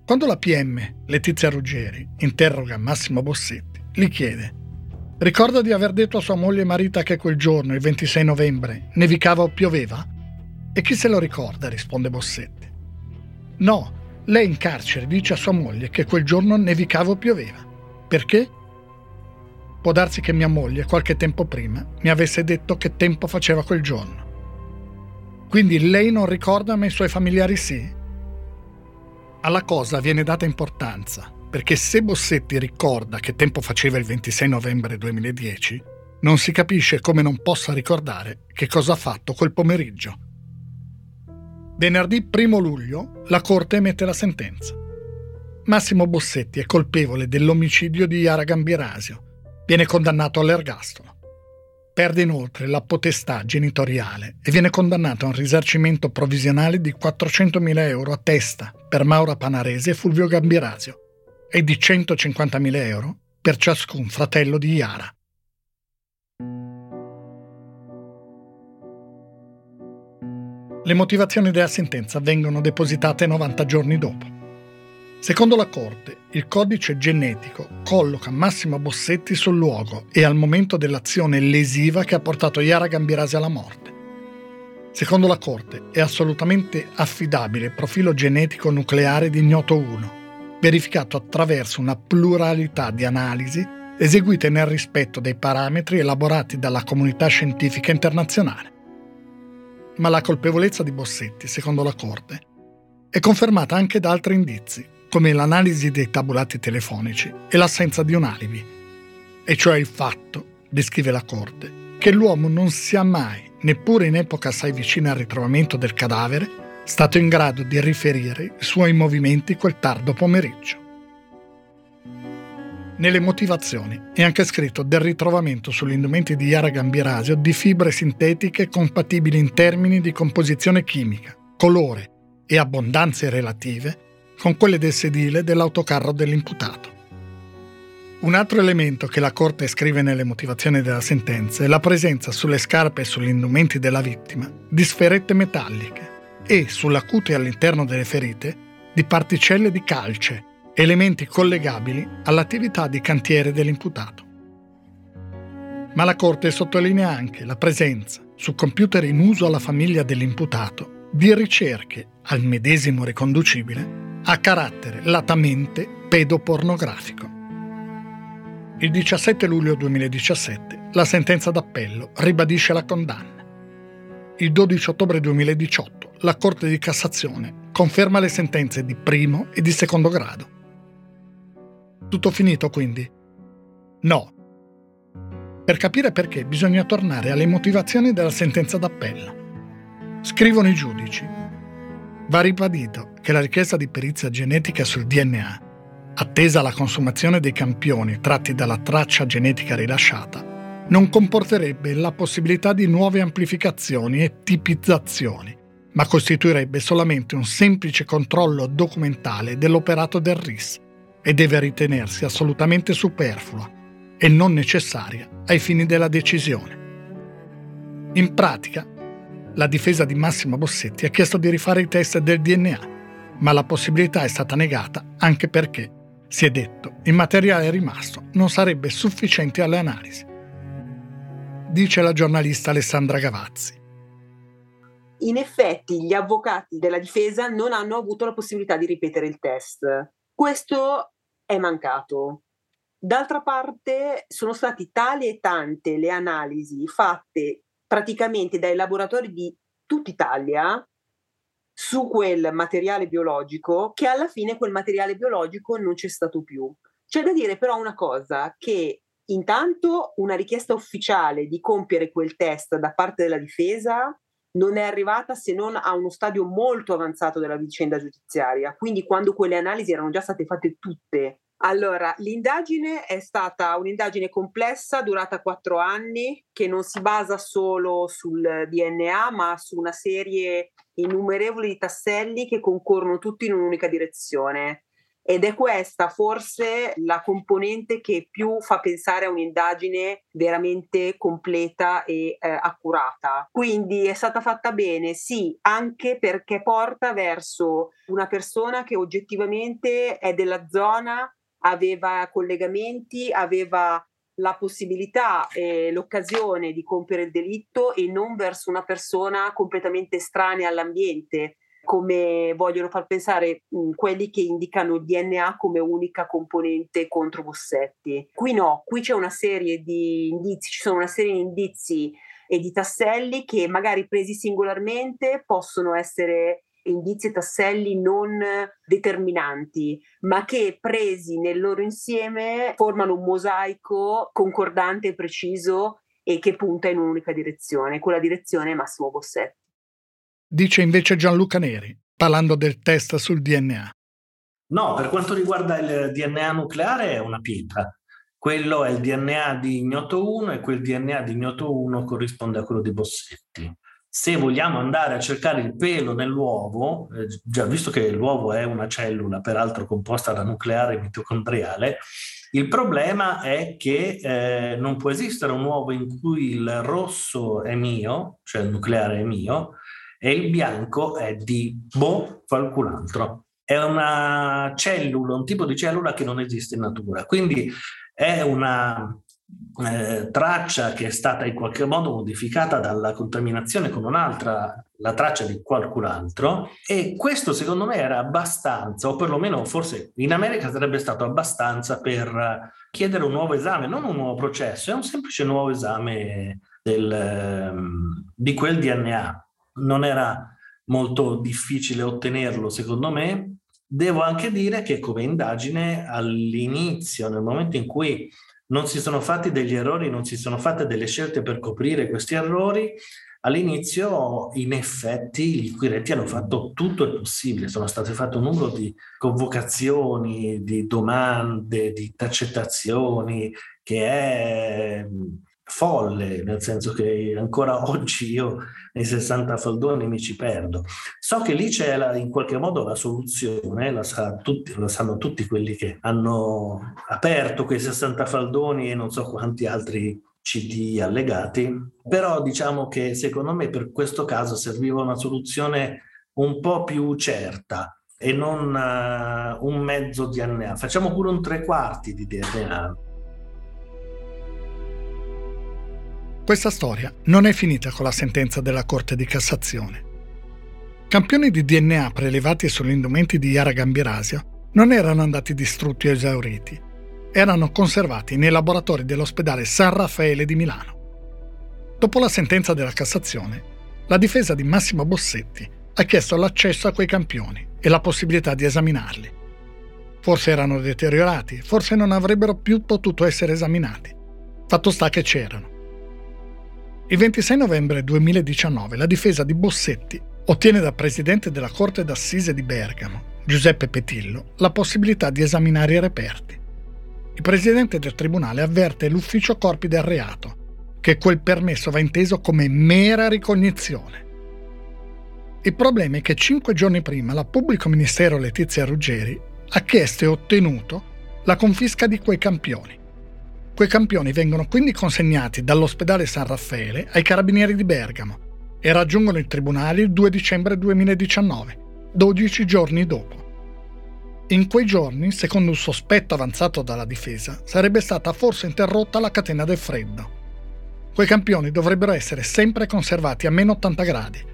Quando la PM, Letizia Ruggeri, interroga Massimo Bossetti, gli chiede Ricorda di aver detto a sua moglie Marita che quel giorno, il 26 novembre, nevicava o pioveva? E chi se lo ricorda? risponde Bossetti. No, lei in carcere dice a sua moglie che quel giorno nevicava o pioveva. Perché? Può darsi che mia moglie qualche tempo prima mi avesse detto che tempo faceva quel giorno. Quindi lei non ricorda ma i suoi familiari sì? Alla cosa viene data importanza, perché se Bossetti ricorda che tempo faceva il 26 novembre 2010, non si capisce come non possa ricordare che cosa ha fatto quel pomeriggio. Venerdì 1 luglio la Corte emette la sentenza. Massimo Bossetti è colpevole dell'omicidio di Iara Gambirasio. Viene condannato all'ergastolo. Perde inoltre la potestà genitoriale e viene condannato a un risarcimento provvisionale di 400.000 euro a testa per Maura Panarese e Fulvio Gambirasio e di 150.000 euro per ciascun fratello di Iara. Le motivazioni della sentenza vengono depositate 90 giorni dopo. Secondo la Corte, il codice genetico colloca Massimo Bossetti sul luogo e al momento dell'azione lesiva che ha portato Yara Gambirasi alla morte. Secondo la Corte è assolutamente affidabile il profilo genetico nucleare di ignoto 1, verificato attraverso una pluralità di analisi eseguite nel rispetto dei parametri elaborati dalla comunità scientifica internazionale. Ma la colpevolezza di Bossetti, secondo la Corte, è confermata anche da altri indizi, come l'analisi dei tabulati telefonici e l'assenza di un alibi, e cioè il fatto, descrive la Corte, che l'uomo non sia mai neppure in epoca assai vicina al ritrovamento del cadavere, stato in grado di riferire i suoi movimenti quel tardo pomeriggio. Nelle motivazioni è anche scritto del ritrovamento sugli indumenti di Yara Gambirasio di fibre sintetiche compatibili in termini di composizione chimica, colore e abbondanze relative con quelle del sedile dell'autocarro dell'imputato. Un altro elemento che la Corte scrive nelle motivazioni della sentenza è la presenza sulle scarpe e sugli indumenti della vittima di sferette metalliche e sulla cute all'interno delle ferite di particelle di calce, elementi collegabili all'attività di cantiere dell'imputato. Ma la Corte sottolinea anche la presenza, su computer in uso alla famiglia dell'imputato, di ricerche al medesimo riconducibile a carattere latamente pedopornografico. Il 17 luglio 2017 la sentenza d'appello ribadisce la condanna. Il 12 ottobre 2018 la Corte di Cassazione conferma le sentenze di primo e di secondo grado. Tutto finito quindi? No. Per capire perché bisogna tornare alle motivazioni della sentenza d'appello. Scrivono i giudici. Va ribadito che la richiesta di perizia genetica sul DNA attesa la consumazione dei campioni tratti dalla traccia genetica rilasciata, non comporterebbe la possibilità di nuove amplificazioni e tipizzazioni, ma costituirebbe solamente un semplice controllo documentale dell'operato del RIS e deve ritenersi assolutamente superflua e non necessaria ai fini della decisione. In pratica, la difesa di Massimo Bossetti ha chiesto di rifare i test del DNA, ma la possibilità è stata negata anche perché si è detto, il materiale rimasto non sarebbe sufficiente alle analisi. Dice la giornalista Alessandra Gavazzi. In effetti gli avvocati della difesa non hanno avuto la possibilità di ripetere il test. Questo è mancato. D'altra parte sono stati tali e tante le analisi fatte praticamente dai laboratori di tutta Italia su quel materiale biologico che alla fine quel materiale biologico non c'è stato più. C'è da dire però una cosa, che intanto una richiesta ufficiale di compiere quel test da parte della difesa non è arrivata se non a uno stadio molto avanzato della vicenda giudiziaria, quindi quando quelle analisi erano già state fatte tutte allora, l'indagine è stata un'indagine complessa, durata quattro anni, che non si basa solo sul DNA, ma su una serie innumerevole di tasselli che concorrono tutti in un'unica direzione. Ed è questa forse la componente che più fa pensare a un'indagine veramente completa e eh, accurata. Quindi è stata fatta bene, sì, anche perché porta verso una persona che oggettivamente è della zona aveva collegamenti, aveva la possibilità e l'occasione di compiere il delitto e non verso una persona completamente estranea all'ambiente, come vogliono far pensare mh, quelli che indicano il DNA come unica componente contro Bossetti. Qui no, qui c'è una serie di indizi, ci sono una serie di indizi e di tasselli che magari presi singolarmente possono essere indizi e tasselli non determinanti, ma che presi nel loro insieme formano un mosaico concordante e preciso e che punta in un'unica direzione. Quella direzione è Massimo Bossetti. Dice invece Gianluca Neri, parlando del test sul DNA. No, per quanto riguarda il DNA nucleare è una pietra. Quello è il DNA di ignoto 1 e quel DNA di ignoto 1 corrisponde a quello di Bossetti se vogliamo andare a cercare il pelo nell'uovo, eh, già visto che l'uovo è una cellula peraltro composta da nucleare mitocondriale, il problema è che eh, non può esistere un uovo in cui il rosso è mio, cioè il nucleare è mio, e il bianco è di boh, qualcun altro. È una cellula, un tipo di cellula che non esiste in natura. Quindi è una eh, traccia che è stata in qualche modo modificata dalla contaminazione con un'altra, la traccia di qualcun altro e questo secondo me era abbastanza, o perlomeno forse in America sarebbe stato abbastanza per chiedere un nuovo esame, non un nuovo processo, è un semplice nuovo esame del, ehm, di quel DNA. Non era molto difficile ottenerlo secondo me. Devo anche dire che come indagine all'inizio, nel momento in cui non si sono fatti degli errori, non si sono fatte delle scelte per coprire questi errori. All'inizio, in effetti, gli inquirenti hanno fatto tutto il possibile, sono state fatte un numero di convocazioni, di domande, di intercettazioni che è folle, nel senso che ancora (laughs) oggi io nei 60 faldoni mi ci perdo. So che lì c'è la, in qualche modo la soluzione, la, sa tutti, lo sanno tutti quelli che hanno aperto quei 60 faldoni e non so quanti altri CD allegati, però diciamo che secondo me per questo caso serviva una soluzione un po' più certa e non uh, un mezzo DNA. Facciamo pure un tre quarti di DNA Questa storia non è finita con la sentenza della Corte di Cassazione. Campioni di DNA prelevati sugli indumenti di Yara Gambirasio non erano andati distrutti o esauriti, erano conservati nei laboratori dell'ospedale San Raffaele di Milano. Dopo la sentenza della Cassazione, la difesa di Massimo Bossetti ha chiesto l'accesso a quei campioni e la possibilità di esaminarli. Forse erano deteriorati, forse non avrebbero più potuto essere esaminati. Fatto sta che c'erano il 26 novembre 2019 la difesa di Bossetti ottiene dal presidente della Corte d'Assise di Bergamo, Giuseppe Petillo, la possibilità di esaminare i reperti. Il presidente del tribunale avverte l'ufficio corpi del reato che quel permesso va inteso come mera ricognizione. Il problema è che cinque giorni prima la pubblico ministero Letizia Ruggeri ha chiesto e ottenuto la confisca di quei campioni Quei campioni vengono quindi consegnati dall'ospedale San Raffaele ai carabinieri di Bergamo e raggiungono i tribunali il 2 dicembre 2019, 12 giorni dopo. In quei giorni, secondo un sospetto avanzato dalla difesa, sarebbe stata forse interrotta la catena del freddo. Quei campioni dovrebbero essere sempre conservati a meno 80 gradi.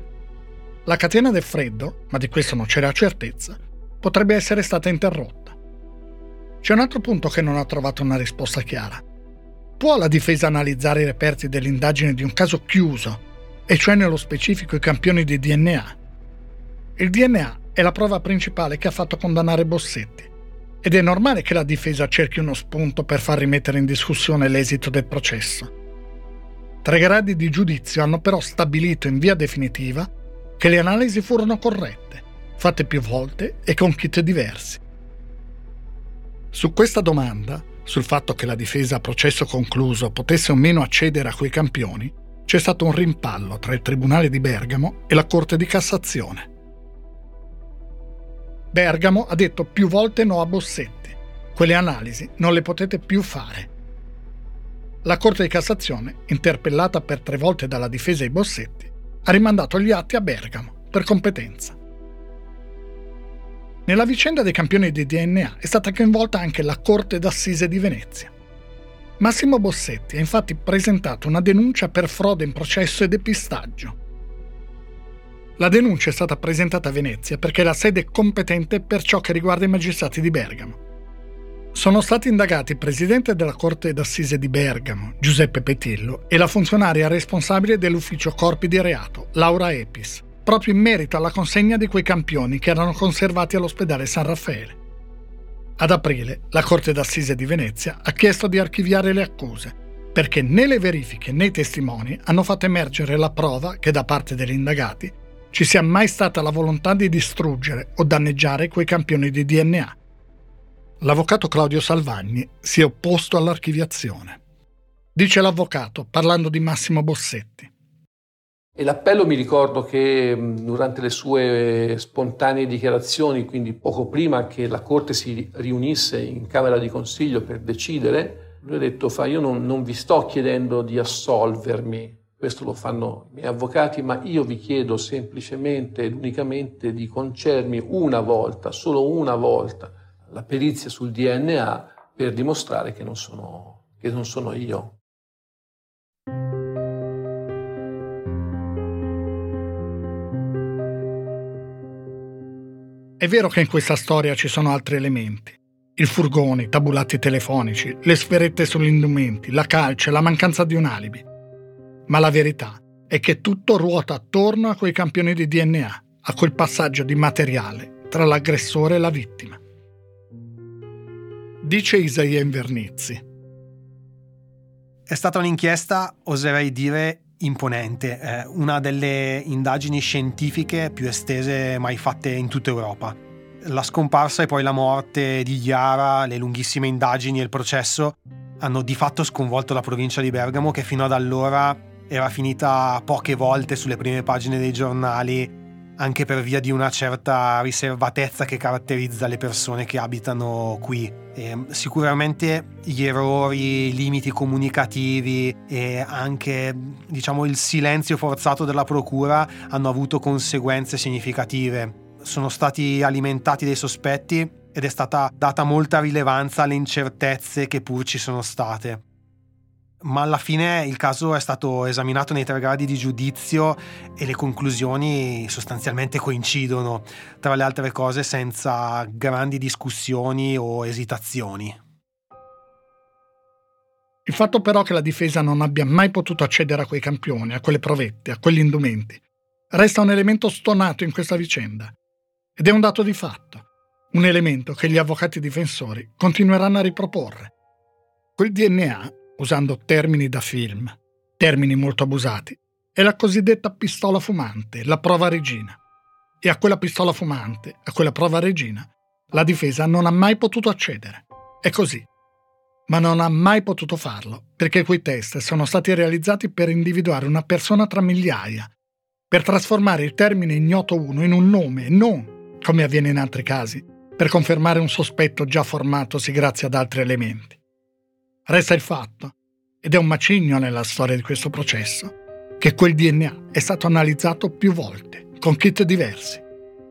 La catena del freddo, ma di questo non c'era certezza, potrebbe essere stata interrotta. C'è un altro punto che non ha trovato una risposta chiara. Può la difesa analizzare i reperti dell'indagine di un caso chiuso, e cioè nello specifico i campioni di DNA? Il DNA è la prova principale che ha fatto condannare Bossetti ed è normale che la difesa cerchi uno spunto per far rimettere in discussione l'esito del processo. Tre gradi di giudizio hanno però stabilito in via definitiva che le analisi furono corrette, fatte più volte e con kit diversi. Su questa domanda sul fatto che la difesa a processo concluso potesse o meno accedere a quei campioni, c'è stato un rimpallo tra il Tribunale di Bergamo e la Corte di Cassazione. Bergamo ha detto più volte no a Bossetti. Quelle analisi non le potete più fare. La Corte di Cassazione, interpellata per tre volte dalla difesa di Bossetti, ha rimandato gli atti a Bergamo per competenza. Nella vicenda dei campioni di DNA è stata coinvolta anche la Corte d'Assise di Venezia. Massimo Bossetti ha infatti presentato una denuncia per frode in processo e depistaggio. La denuncia è stata presentata a Venezia perché è la sede competente per ciò che riguarda i magistrati di Bergamo. Sono stati indagati il presidente della Corte d'Assise di Bergamo, Giuseppe Petillo, e la funzionaria responsabile dell'ufficio corpi di reato, Laura Epis, proprio in merito alla consegna di quei campioni che erano conservati all'ospedale San Raffaele. Ad aprile la Corte d'Assise di Venezia ha chiesto di archiviare le accuse, perché né le verifiche né i testimoni hanno fatto emergere la prova che da parte degli indagati ci sia mai stata la volontà di distruggere o danneggiare quei campioni di DNA. L'avvocato Claudio Salvagni si è opposto all'archiviazione. Dice l'avvocato parlando di Massimo Bossetti. E l'appello mi ricordo che durante le sue spontanee dichiarazioni, quindi poco prima che la Corte si riunisse in Camera di Consiglio per decidere, lui ha detto, fa, io non, non vi sto chiedendo di assolvermi, questo lo fanno i miei avvocati, ma io vi chiedo semplicemente ed unicamente di concedermi una volta, solo una volta, la perizia sul DNA per dimostrare che non sono che non sono io. È vero che in questa storia ci sono altri elementi. Il furgone, i tabulati telefonici, le sferette sugli indumenti, la calce, la mancanza di un alibi. Ma la verità è che tutto ruota attorno a quei campioni di DNA, a quel passaggio di materiale tra l'aggressore e la vittima. Dice Isaia Invernizzi. È stata un'inchiesta, oserei dire, imponente, eh, una delle indagini scientifiche più estese mai fatte in tutta Europa. La scomparsa e poi la morte di Chiara, le lunghissime indagini e il processo hanno di fatto sconvolto la provincia di Bergamo che fino ad allora era finita poche volte sulle prime pagine dei giornali anche per via di una certa riservatezza che caratterizza le persone che abitano qui. E sicuramente gli errori, i limiti comunicativi e anche diciamo, il silenzio forzato della procura hanno avuto conseguenze significative. Sono stati alimentati dei sospetti ed è stata data molta rilevanza alle incertezze che pur ci sono state ma alla fine il caso è stato esaminato nei tre gradi di giudizio e le conclusioni sostanzialmente coincidono, tra le altre cose senza grandi discussioni o esitazioni. Il fatto però che la difesa non abbia mai potuto accedere a quei campioni, a quelle provette, a quegli indumenti, resta un elemento stonato in questa vicenda. Ed è un dato di fatto, un elemento che gli avvocati difensori continueranno a riproporre. Quel DNA usando termini da film, termini molto abusati, è la cosiddetta pistola fumante, la prova regina. E a quella pistola fumante, a quella prova regina, la difesa non ha mai potuto accedere. È così. Ma non ha mai potuto farlo, perché quei test sono stati realizzati per individuare una persona tra migliaia, per trasformare il termine ignoto 1 in un nome e non, come avviene in altri casi, per confermare un sospetto già formatosi grazie ad altri elementi. Resta il fatto, ed è un macigno nella storia di questo processo, che quel DNA è stato analizzato più volte, con kit diversi.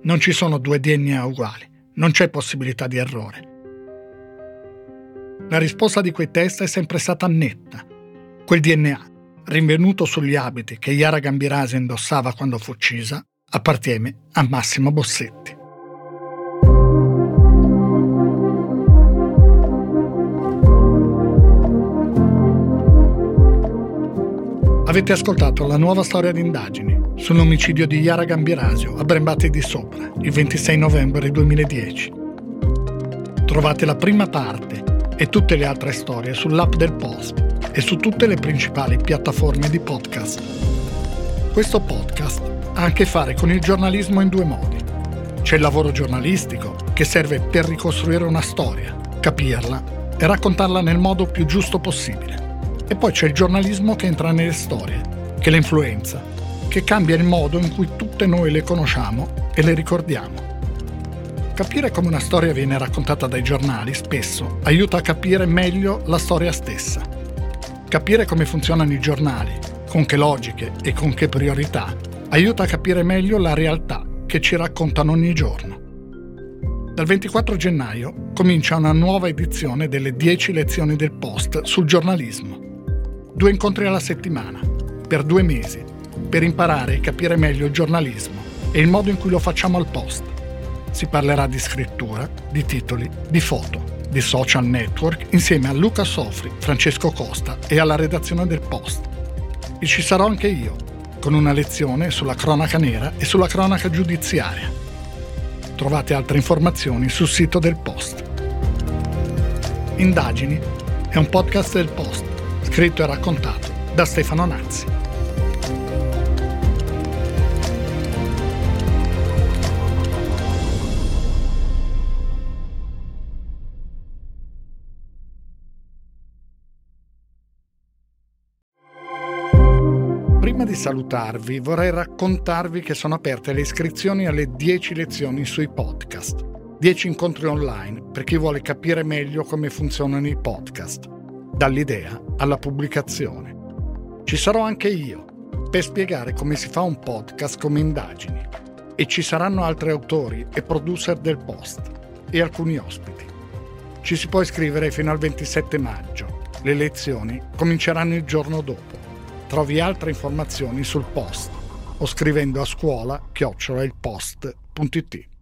Non ci sono due DNA uguali, non c'è possibilità di errore. La risposta di quei test è sempre stata netta. Quel DNA, rinvenuto sugli abiti che Yara Gambirasi indossava quando fu uccisa, appartiene a Massimo Bossetti. Avete ascoltato la nuova storia di indagini sull'omicidio di Yara Gambirasio a Brembati di Sopra il 26 novembre 2010. Trovate la prima parte e tutte le altre storie sull'app del Post e su tutte le principali piattaforme di podcast. Questo podcast ha a che fare con il giornalismo in due modi. C'è il lavoro giornalistico che serve per ricostruire una storia, capirla e raccontarla nel modo più giusto possibile. E poi c'è il giornalismo che entra nelle storie, che le influenza, che cambia il modo in cui tutte noi le conosciamo e le ricordiamo. Capire come una storia viene raccontata dai giornali spesso aiuta a capire meglio la storia stessa. Capire come funzionano i giornali, con che logiche e con che priorità, aiuta a capire meglio la realtà che ci raccontano ogni giorno. Dal 24 gennaio comincia una nuova edizione delle 10 lezioni del Post sul giornalismo due incontri alla settimana, per due mesi, per imparare e capire meglio il giornalismo e il modo in cui lo facciamo al post. Si parlerà di scrittura, di titoli, di foto, di social network insieme a Luca Sofri, Francesco Costa e alla redazione del Post. E ci sarò anche io, con una lezione sulla cronaca nera e sulla cronaca giudiziaria. Trovate altre informazioni sul sito del Post. Indagini è un podcast del Post scritto e raccontato da Stefano Nazzi. Prima di salutarvi vorrei raccontarvi che sono aperte le iscrizioni alle 10 lezioni sui podcast. 10 incontri online per chi vuole capire meglio come funzionano i podcast dall'idea alla pubblicazione. Ci sarò anche io per spiegare come si fa un podcast come indagini e ci saranno altri autori e producer del post e alcuni ospiti. Ci si può iscrivere fino al 27 maggio Le lezioni cominceranno il giorno dopo. Trovi altre informazioni sul post o scrivendo a scuola chiocciolailpost.it.